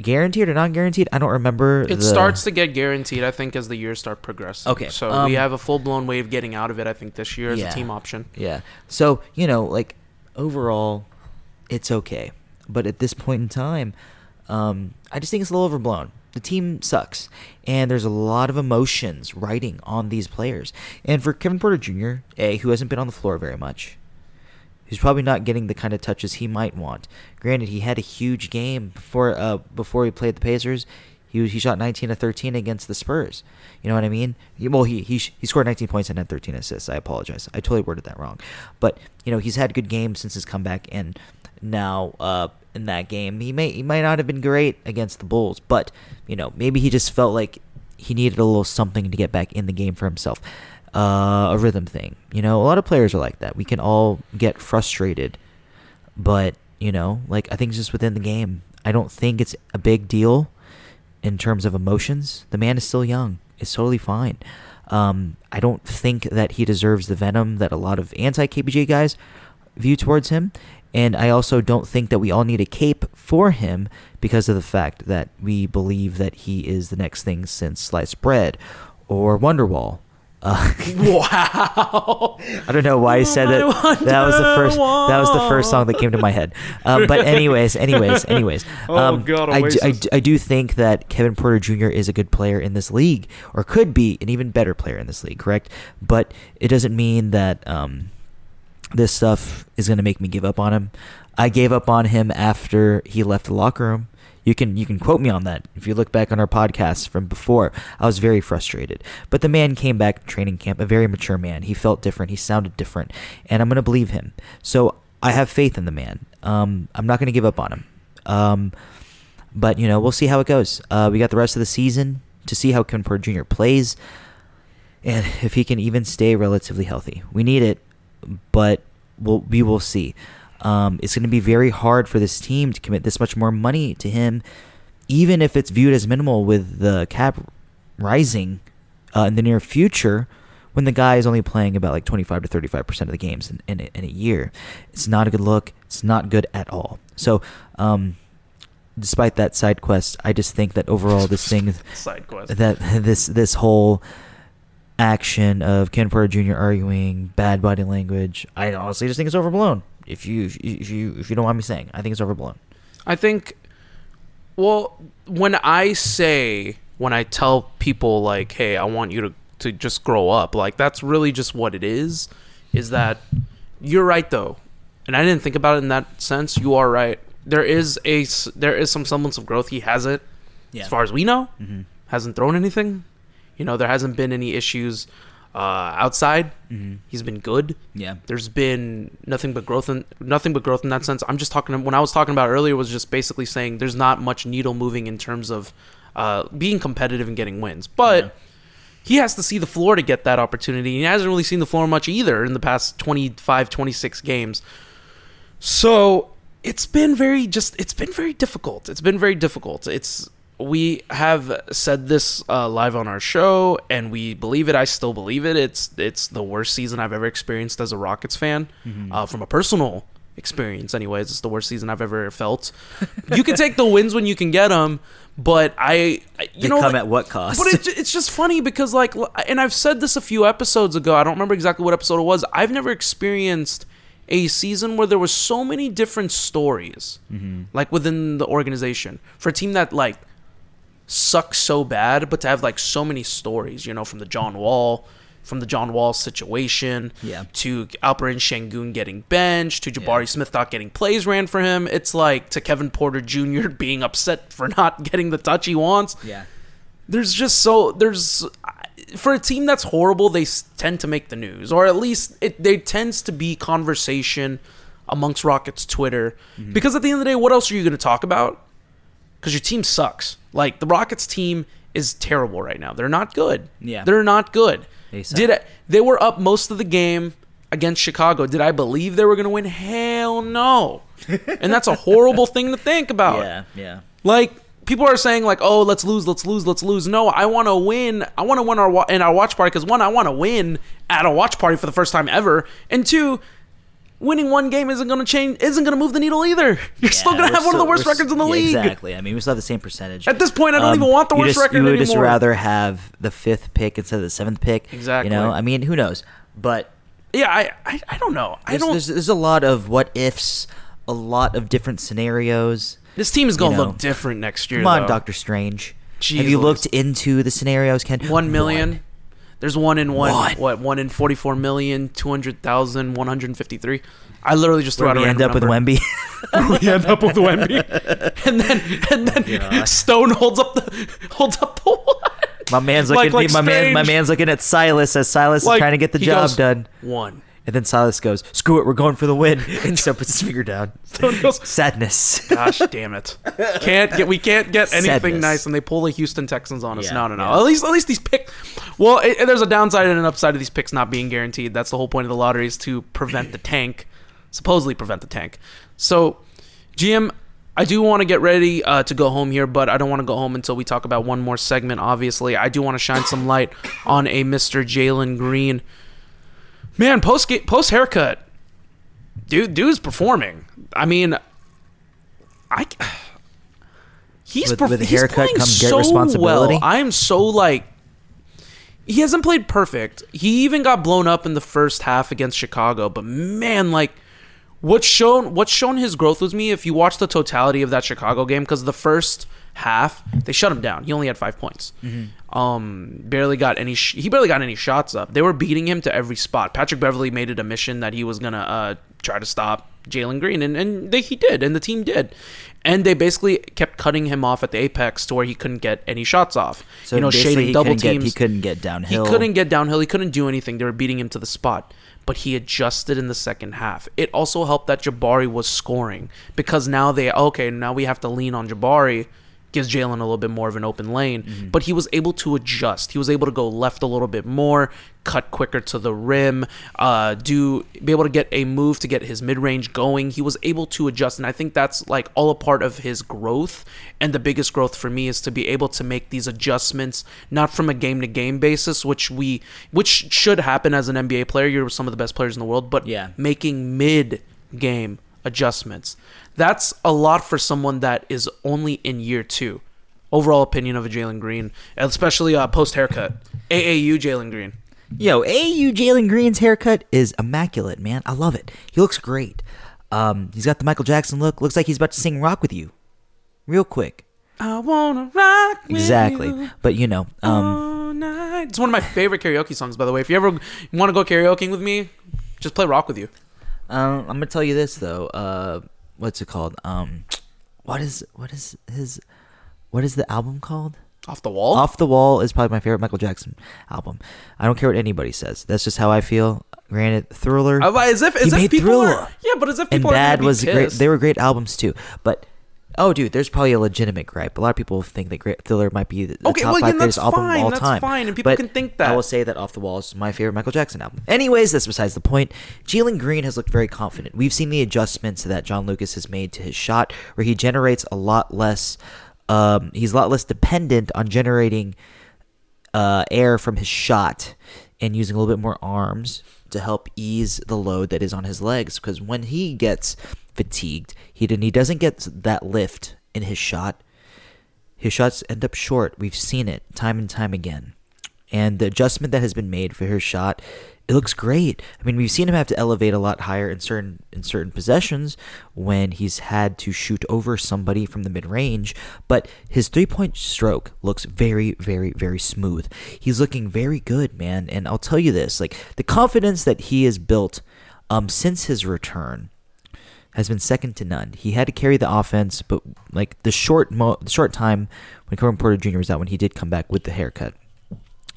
S6: guaranteed or non guaranteed. I don't remember.
S5: It
S6: the-
S5: starts to get guaranteed, I think, as the years start progressing.
S6: Okay,
S5: So
S6: um,
S5: we have a full blown way of getting out of it, I think, this year as
S6: Yeah.
S5: a team option.
S6: Yeah. So, you know, like overall, it's okay. But at this point in time, um, I just think it's a little overblown. The team sucks. And there's a lot of emotions riding on these players. And for Kevin Porter Jr., A, who hasn't been on the floor very much, who's probably not getting the kind of touches he might want. Granted, he had a huge game before uh, before he played the Pacers. He he shot 19 to 13 against the Spurs. You know what I mean? Well, he, he he scored 19 points and had 13 assists. I apologize. I totally worded that wrong. But you know he's had good games since his comeback, and now uh, in that game he may he might not have been great against the Bulls, but you know maybe he just felt like he needed a little something to get back in the game for himself. Uh, a rhythm thing. You know, a lot of players are like that. We can all get frustrated, but you know, like I think it's just within the game. I don't think it's a big deal in terms of emotions. The man is still young. It's totally fine. Um, I don't think that he deserves the venom that a lot of anti KPJ guys view towards him. And I also don't think that we all need a cape for him because of the fact that we believe that he is the next thing since sliced bread or Wonderwall. Uh, *laughs*
S5: Wow.
S6: I don't know why I said that. That was the first. That was the first song that came to my head. Um, but anyways, anyways, anyways. *laughs*
S5: Oh,
S6: Um,
S5: God,
S6: I, do, I, do- I do think that Kevin Porter Jr. is a good player in this league, or could be an even better player in this league. Correct, but it doesn't mean that um, this stuff is going to make me give up on him. I gave up on him after he left the locker room. You can you can quote me on that. If you look back on our podcasts from before, I was very frustrated. But the man came back training camp, a very mature man. He felt different. He sounded different, and I'm going to believe him. So I have faith in the man. Um, I'm not going to give up on him. Um, but you know, we'll see how it goes. Uh, we got the rest of the season to see how Porter Jr. plays, and if he can even stay relatively healthy. We need it. But we'll, we will see. Um, it's going to be very hard for this team to commit this much more money to him, even if it's viewed as minimal with the cap rising uh, in the near future. When the guy is only playing about like 25 to 35 percent of the games in, in, a, in a year, it's not a good look. It's not good at all. So, um, despite that side quest, I just think that overall this thing *laughs* that this this whole action of Ken Porter Jr. arguing bad body language, I honestly just think it's overblown. If you if you if you, don't mind me saying, I think it's overblown.
S5: I think, well, when I say, when I tell people, like, hey, I want you to, to just grow up, like, that's really just what it is, is that you're right, though. And I didn't think about it in that sense. You are right. There is a there is some semblance of growth. He has it, as far as we know. Mm-hmm. Hasn't thrown anything. You know, there hasn't been any issues uh, outside. He's been good.
S6: Yeah.
S5: There's been nothing but growth in nothing but growth in that sense. I'm just talking when I was talking about earlier was just basically saying there's not much needle moving in terms of uh, being competitive and getting wins. But he has to see the floor to get that opportunity. He hasn't really seen the floor much either in the past 25, 26 games. So it's been very just it's been very difficult. It's been very difficult. It's we have said this uh, live on our show, and we believe it. I still believe it. It's it's the worst season I've ever experienced as a Rockets fan, uh, from a personal experience. Anyways, it's the worst season I've ever felt. you can take the wins when you can get them, but I, I- you
S6: They
S5: know,
S6: come
S5: like-
S6: at what cost?
S5: but it, it's just funny because, like, and I've said this a few episodes ago. I don't remember exactly what episode it was. I've never experienced a season where there was so many different stories, like within the organization for a team that like sucks so bad, but to have like so many stories, you know, from the John Wall, from the John Wall situation,
S6: Yeah.
S5: to Alperen Şengün getting benched, to Jabari Smith not getting plays ran for him. It's like to Kevin Porter Jr. *laughs* being upset for not getting the touch he wants
S6: yeah.
S5: there's just so there's for a team that's horrible they tend to make the news or at least it they tends to be conversation amongst rockets twitter
S6: Mm-hmm.
S5: because at the end of the day what else are you going to talk about because your team sucks like the rockets team is terrible right now they're not good
S6: Yeah.
S5: they're not good
S6: They suck.
S5: did I, they were up most of the game against chicago did i believe they were going to win hell no *laughs* and that's a horrible thing to think about
S6: Yeah. Yeah.
S5: like people are saying like, "Oh, let's lose, let's lose, let's lose." No, I want to win. I want to win our wa- in our watch party because one, I want to win at a watch party for the first time ever, and two, winning one game isn't going to change, isn't going to move the needle either. *laughs* You're still going to have one of the worst records in the
S6: yeah,
S5: league.
S6: Exactly. I mean, we still have the same percentage.
S5: At this point, I don't
S6: Um,
S5: even want the worst
S6: just,
S5: record
S6: You would
S5: anymore.
S6: just rather have the fifth pick instead of the seventh pick.
S5: Exactly.
S6: You know, I mean, who knows? But
S5: yeah, I, I, I don't know. I
S6: there's,
S5: don't.
S6: there's, there's a lot of what ifs, a lot of different scenarios.
S5: this team is going to
S6: you know,
S5: look different next year.
S6: Come on. Doctor Strange.
S5: Jeez
S6: have you looked into the scenarios, Ken?
S5: One million. There's one in one.
S6: One.
S5: What? One in forty-four million, two hundred thousand, one hundred fifty-three. I literally just threw
S6: Where
S5: out a
S6: we end
S5: random
S6: up with. Wemby. *laughs*
S5: we end up with Wemby, *laughs* and then and then Stone holds up the holds up the one.
S6: my man's looking.
S5: like
S6: my man. My man's looking at Silas as Silas
S5: Like,
S6: is trying to get the job
S5: goes,
S6: done.
S5: One.
S6: And then Silas goes, "Screw it, we're going for the win." *laughs* And so puts his finger down. Sadness.
S5: Gosh damn it! Can't get we can't get anything
S6: Sadness.
S5: nice, and they pull the Houston Texans on us.
S6: Yeah,
S5: no, no, no.
S6: yeah.
S5: At least at least these pick. Well, it- there's a downside and an upside of these picks not being guaranteed. That's the whole point of the lottery is to prevent the tank, supposedly prevent the tank. So, GM, I do want to get ready uh, to go home here, but I don't want to go home until we talk about one more segment. Obviously, I do want to shine some light on a Mr. Jalen Green. Man, post post haircut, dude, dude's performing. I mean, I *sighs* he's
S6: With-
S5: perf-
S6: with
S5: he's
S6: haircut
S5: playing so
S6: responsibility?
S5: Well. I am so like he hasn't played perfect. He even got blown up in the first half against Chicago, but man, like what's shown what's shown his growth with me if you watch the totality of that Chicago game because the first half they shut him down. He only had five points. Um, barely got any. Sh- he barely got any shots up. They were beating him to every spot. Patrick Beverley made it a mission that he was gonna uh, try to stop Jalen Green, and and they, he did, and the team did, and they basically kept cutting him off at the apex to where he couldn't get any shots off.
S6: So
S5: you know, shading double
S6: couldn't get-
S5: teams.
S6: he couldn't get downhill.
S5: He couldn't get downhill. He couldn't do anything. They were beating him to the spot. But he adjusted in the second half. It also helped that Jabari was scoring because now they okay now we have to lean on Jabari gives Jalen a little bit more of an open lane. But he was able to adjust. He was able to go left a little bit more, cut quicker to the rim, uh, do be able to get a move to get his mid range going. He was able to adjust, and I think that's like all a part of his growth. And the biggest growth for me is to be able to make these adjustments, not from a game to game basis, which we which should happen as an NBA player. You're some of the best players in the world, but
S6: Yeah.
S5: making mid game adjustments. That's a lot for someone that is only in year two. Overall opinion of a Jalen Green, especially uh, post haircut. AAU Jalen Green.
S6: Yo, AAU Jalen Green's haircut is immaculate, man. I love it. He looks great. Um, he's got the Michael Jackson look. Looks like he's about to sing "Rock with You," real quick.
S5: I wanna rock with
S6: Exactly.
S5: you
S6: But you know, um,
S5: night. It's one of my favorite karaoke songs, by the way. If you ever want to go karaokeing with me, just play "Rock with You."
S6: um, I'm gonna tell you this though. Uh, what's it called? Um, what is what is his? What is the album called?
S5: Off the wall.
S6: Off the Wall is probably my favorite Michael Jackson album. I don't care what anybody says. That's just how I feel. Granted, Thriller.
S5: Uh, As if, as
S6: He
S5: if
S6: made
S5: people
S6: Thriller.
S5: are, yeah, but as if
S6: and
S5: people are
S6: Bad was great. They were great albums too. But oh, dude, there's probably a legitimate gripe. A lot of people think that Great Thriller might be the,
S5: Okay,
S6: top
S5: well,
S6: five
S5: yeah,
S6: greatest album of
S5: fine,
S6: all
S5: that's
S6: time.
S5: fine, and people
S6: But
S5: can think that.
S6: I will say that Off the Wall is my favorite Michael Jackson album. Anyways, that's besides the point. Jalen Green has looked very confident. We've seen the adjustments that John Lucas has made to his shot, where he generates a lot less. Um, he's a lot less dependent on generating uh, air from his shot and using a little bit more arms to help ease the load that is on his legs. Because when he gets fatigued, he and he doesn't get that lift in his shot. His shots end up short. We've seen it time and time again. And the adjustment that has been made for his shot, it looks great. I mean, we've seen him have to elevate a lot higher in certain in certain possessions when he's had to shoot over somebody from the mid range, but his three point stroke looks very, very, very smooth. He's looking very good, man. And I'll tell you this, like the confidence that he has built um since his return has been second to none. He had to carry the offense, but like the short mo- short time when Corbin Porter Jr. was out, when he did come back with the haircut,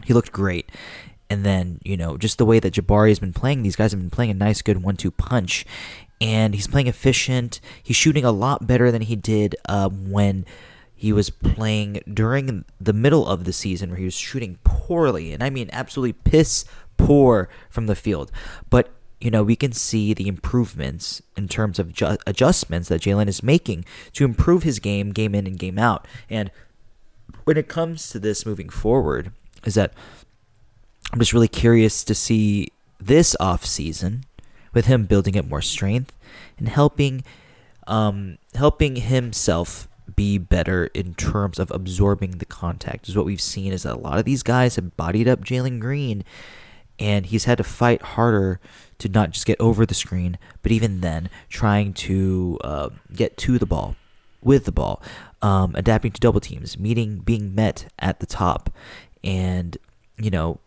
S6: he looked great. And then you know just the way that Jabari has been playing, these guys have been playing a nice, good one-two punch, and he's playing efficient. He's shooting a lot better than he did um, when he was playing during the middle of the season, where he was shooting poorly, and I mean absolutely piss poor from the field. But you know, we can see the improvements in terms of ju- adjustments that Jalen is making to improve his game, game in and game out. And when it comes to this moving forward, is that I'm just really curious to see this off season with him building up more strength and helping um, helping himself be better in terms of absorbing the contact. Is what we've seen is that a lot of these guys have bodied up Jalen Green, and he's had to fight harder to not just get over the screen, but even then trying to uh, get to the ball with the ball, um, adapting to double teams, meeting being met at the top, and you know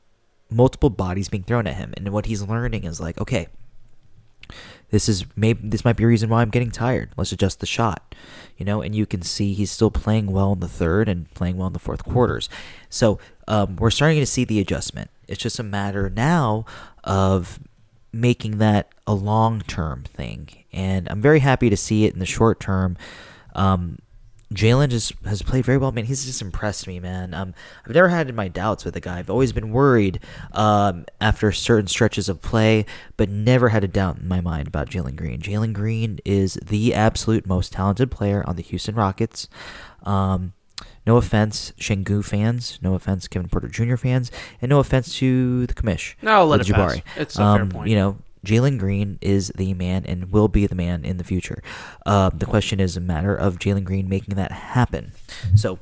S6: multiple bodies being thrown at him. And what he's learning is like, okay, this is maybe this might be a reason why I'm getting tired. Let's adjust the shot, you know. And you can see he's still playing well in the third and playing well in the fourth quarters. So um, we're starting to see the adjustment. It's just a matter now of making that a long term thing. And I'm very happy to see it in the short term. Um, Jalen just has played very well, man. He's just impressed me, man. Um, I've never had my doubts with the guy. I've always been worried um, after certain stretches of play, but never had a doubt in my mind about Jalen Green. Jalen Green is the absolute most talented player on the Houston Rockets. Um, no offense, Şengün fans. No offense, Kevin Porter Jr. fans, and no offense to the commish.
S5: No, let it pass. It's a fair
S6: Um,
S5: point.
S6: You know, Jalen Green is the man and will be the man in the future. Um, the question is a matter of Jalen Green making that happen. So,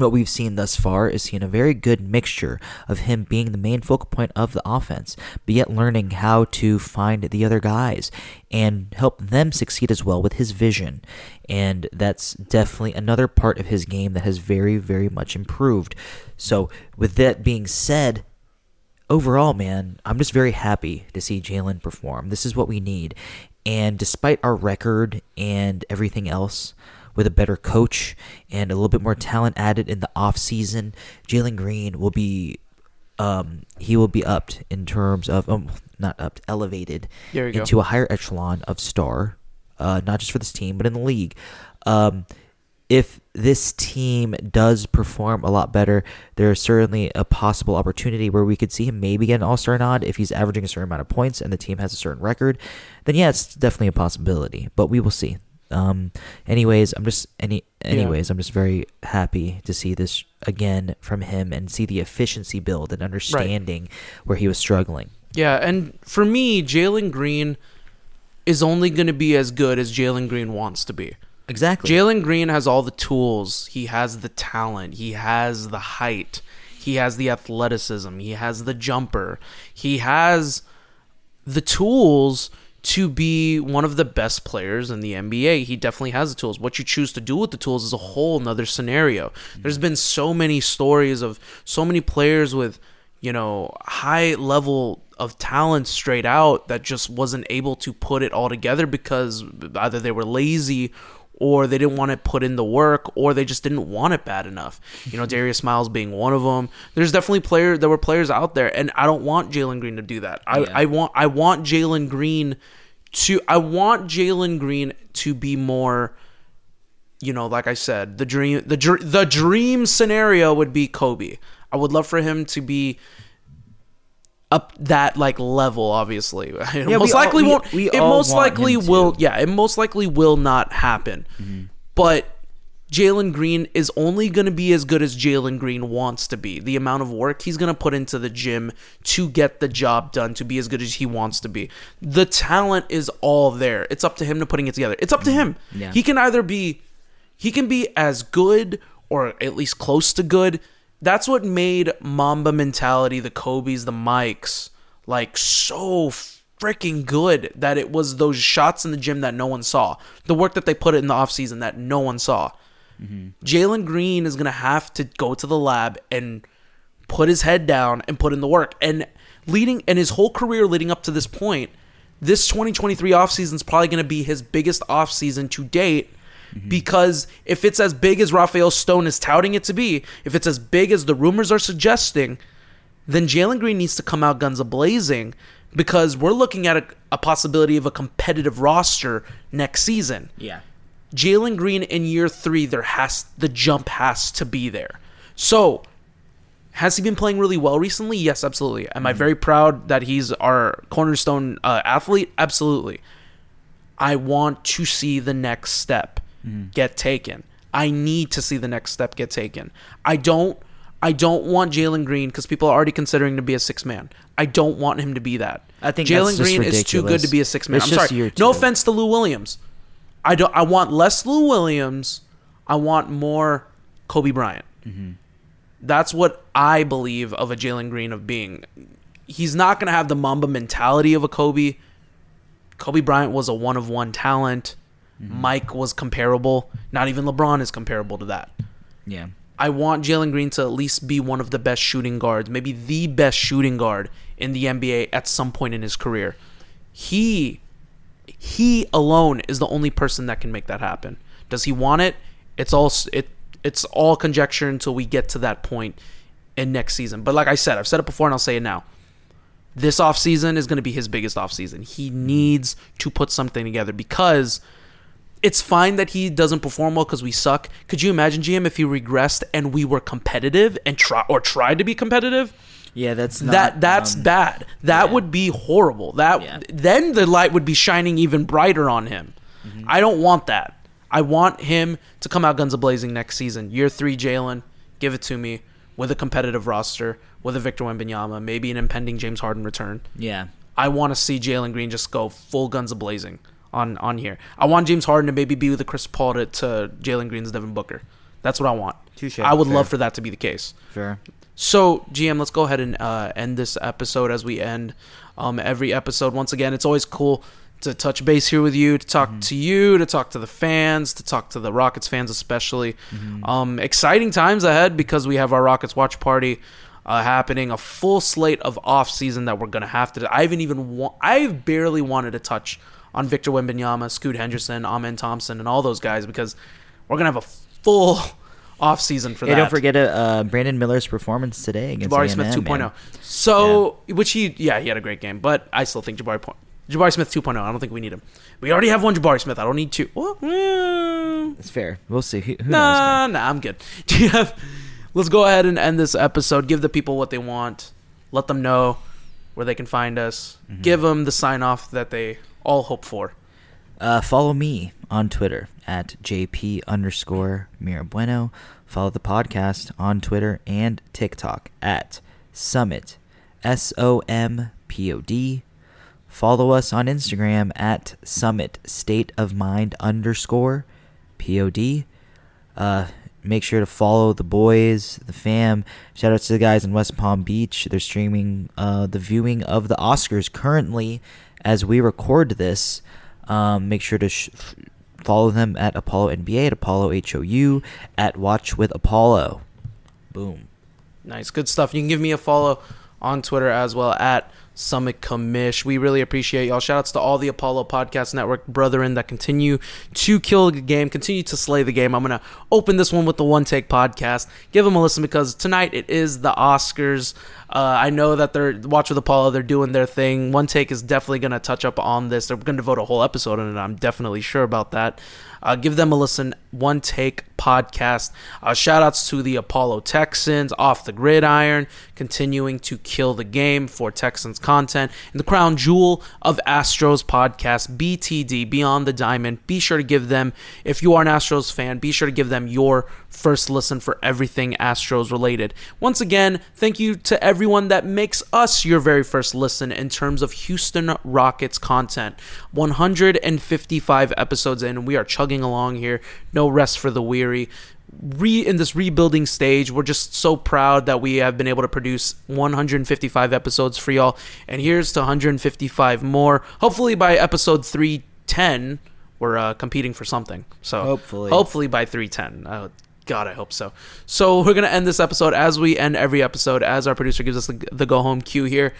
S6: what we've seen thus far is seen a very good mixture of him being the main focal point of the offense, but yet learning how to find the other guys and help them succeed as well with his vision. And that's definitely another part of his game that has very, very much improved. So, with that being said, overall, man, I'm just very happy to see Jalen perform. This is what we need. And despite our record and everything else, with a better coach and a little bit more talent added in the offseason, Jalen Green will be um, he will be upped in terms of um, not upped, elevated
S5: There you go.
S6: into a higher echelon of star, uh, not just for this team but in the league. Um, if this team does perform a lot better, there's certainly a possible opportunity where we could see him maybe get an All Star nod if he's averaging a certain amount of points and the team has a certain record. Then yeah, it's definitely a possibility, but we will see. Um, anyways, I'm just any anyways, I'm just very happy to see this again from him and see the efficiency build and understanding where he was struggling.
S5: Yeah, and for me, Jalen Green is only going to be as good as Jalen Green wants to be.
S6: Exactly.
S5: Jalen Green has all the tools. He has the talent. He has the height. He has the athleticism. He has the jumper. He has the tools to be one of the best players in the NBA. He definitely has the tools. What you choose to do with the tools is a whole nother scenario. There's been so many stories of so many players with, you know, high level of talent straight out that just wasn't able to put it all together because either they were lazy or they didn't want to put in the work or they just didn't want it bad enough. You know, mm-hmm. Darius Miles being one of them. There's definitely player there were players out there and I don't want Jalen Green to do that. I,
S6: Yeah.
S5: I want I want Jalen Green to I want Jalen Green to be more you know, like I said, the dream the dr- the dream scenario would be Kobe. I would love for him to be up that like level obviously *laughs* it
S6: we
S5: most
S6: all-
S5: likely
S6: we-
S5: won't
S6: we
S5: it
S6: all
S5: most likely
S6: him to.
S5: will yeah it most likely will not happen
S6: Mm-hmm.
S5: but Jalen Green is only going to be as good as Jalen Green wants to be. The amount of work he's going to put into the gym to get the job done, to be as good as he wants to be. The talent is all there. It's up to him to putting it together. It's up to him.
S6: Yeah.
S5: He can either be he can be as good or at least close to good. That's what made Mamba mentality, the Kobe's, the Mikes, like so freaking good that it was those shots in the gym that no one saw. The work that they put in the offseason that no one saw. Mm-hmm. Jalen Green is going to have to go to the lab and put his head down and put in the work. And leading and his whole career leading up to this point, this 2023 offseason is probably going to be his biggest offseason to date because if it's as big as Rafael Stone is touting it to be, if it's as big as the rumors are suggesting, then Jalen Green needs to come out guns a blazing because we're looking at a, a possibility of a competitive roster next season.
S6: Yeah.
S5: Jalen Green in year three, there has the jump has to be there. So, has he been playing really well recently? Yes, absolutely. Am I very proud that he's our cornerstone uh, athlete? Absolutely. I want to see the next step get taken. I need to see the next step get taken. I don't. I don't want Jalen Green because people are already considering to be a six man. I don't want him to be that.
S6: I think
S5: Jalen Green is too good to be a six man.
S6: It's
S5: I'm sorry. No offense to Lou Williams. I don't. I want less Lou Williams. I want more Kobe Bryant.
S6: Mm-hmm.
S5: That's what I believe of a Jalen Green of being. He's not going to have the Mamba mentality of a Kobe. Kobe Bryant was a one of one talent.
S6: Mm-hmm.
S5: Mike was comparable. Not even LeBron is comparable to that.
S6: Yeah.
S5: I want Jalen Green to at least be one of the best shooting guards, maybe the best shooting guard in the NBA at some point in his career. He he alone is the only person that can make that happen. Does he want it? It's all it it's all conjecture until we get to that point in next season. But like I said, I've said it before and I'll say it now. This offseason is going to be his biggest offseason. He needs to put something together because it's fine that he doesn't perform well because we suck. Could you imagine GM if he regressed and we were competitive and try or tried to be competitive?
S6: Yeah, that's not,
S5: that that's
S6: um,
S5: bad. That
S6: yeah.
S5: would be horrible. That
S6: Yeah.
S5: then the light would be shining even brighter on him.
S6: Mm-hmm.
S5: I don't want that. I want him to come out guns a blazing next season. Year three, Jalen, give it to me with a competitive roster, with a Victor Wembanyama, maybe an impending James Harden return.
S6: Yeah.
S5: I want to see Jalen Green just go full guns a blazing on on here. I want James Harden to maybe be with the Chris Paul to, to Jalen Green's Devin Booker. That's what I want.
S6: Touche.
S5: I would
S6: Fair.
S5: love for that to be the case.
S6: Fair.
S5: So, GM, let's go ahead and uh, end this episode as we end um, every episode. Once again, it's always cool to touch base here with you, to talk
S6: Mm-hmm.
S5: to you, to talk to the fans, to talk to the Rockets fans especially.
S6: Mm-hmm.
S5: Um, exciting times ahead because we have our Rockets watch party uh, happening, a full slate of off season that we're gonna have to. I haven't even wa- I've barely wanted to touch on Victor Wembanyama, Scoot Henderson, Amen Thompson, and all those guys because we're gonna have a full *laughs* off season for
S6: Yeah,
S5: that.
S6: don't forget uh, uh, Brandon Miller's performance today against
S5: Jabari
S6: A&M,
S5: Smith 2.0.
S6: man.
S5: So, which he, yeah, he had a great game, but I still think Jabari Jabari Smith 2.0. I don't think we need him. We already have one Jabari Smith. I don't need two. Well, mm,
S6: It's fair. We'll see. Who, who knows?
S5: nah, nah, I'm good. *laughs* Do you have? Let's go ahead and end this episode. Give the people what they want. Let them know where they can find us.
S6: Mm-hmm.
S5: Give them the sign off that they all hope for.
S6: Uh, follow me on Twitter at JP underscore Mirabueno. Follow the podcast on Twitter and TikTok at Summit, S O M P O D. Follow us on Instagram at Summit State of Mind underscore P O D. Uh, make sure to follow the boys, the fam. Shout out to the guys in West Palm Beach. They're streaming uh, the viewing of the Oscars currently as we record this. Um, make sure to sh- follow them at Apollo NBA, at Apollo HOU, at Watch with Apollo. Boom.
S5: Nice, good stuff. You can give me a follow on Twitter as well at Summit Commish. We really appreciate y'all. Shoutouts to all the Apollo Podcast Network brethren that continue to kill the game, continue to slay the game. I'm gonna open this one with the One Take Podcast. Give them a listen because tonight it is the Oscars. Uh, I know that they're Watch with Apollo. They're doing their thing. One Take is definitely gonna touch up on this. They're gonna devote a whole episode on it. I'm definitely sure about that. Uh, give them a listen. One Take Podcast. Uh, shout outs to the Apollo Texans off the gridiron, continuing to kill the game for Texans content. And the crown jewel of Astros podcast, BTD, Beyond the Diamond. Be sure to give them, if you are an Astros fan, be sure to give them your first listen for everything Astros related. Once again, thank you to everyone that makes us your very first listen in terms of Houston Rockets content. 155 episodes in, and we are chugging along here. No rest for the weary. Re in this rebuilding stage, we're just so proud that we have been able to produce 155 episodes for y'all. And here's to 155 more. Hopefully by episode 310, we're uh, competing for something. So
S6: Hopefully.
S5: hopefully by 310. Oh, God, I hope so. So we're gonna end this episode as we end every episode, as our producer gives us the, the go home cue here.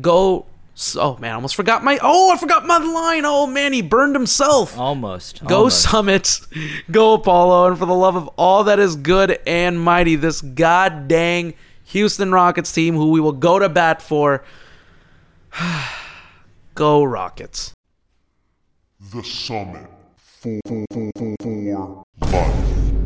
S5: Go. Oh man, I almost forgot my. Oh, I forgot my line. Oh man, he burned himself.
S6: Almost.
S5: Go
S6: almost.
S5: Summit, go Apollo, and for the love of all that is good and mighty, this god dang Houston Rockets team, who we will go to bat for. *sighs* go Rockets.
S7: The Summit. For, for, for, for, for life.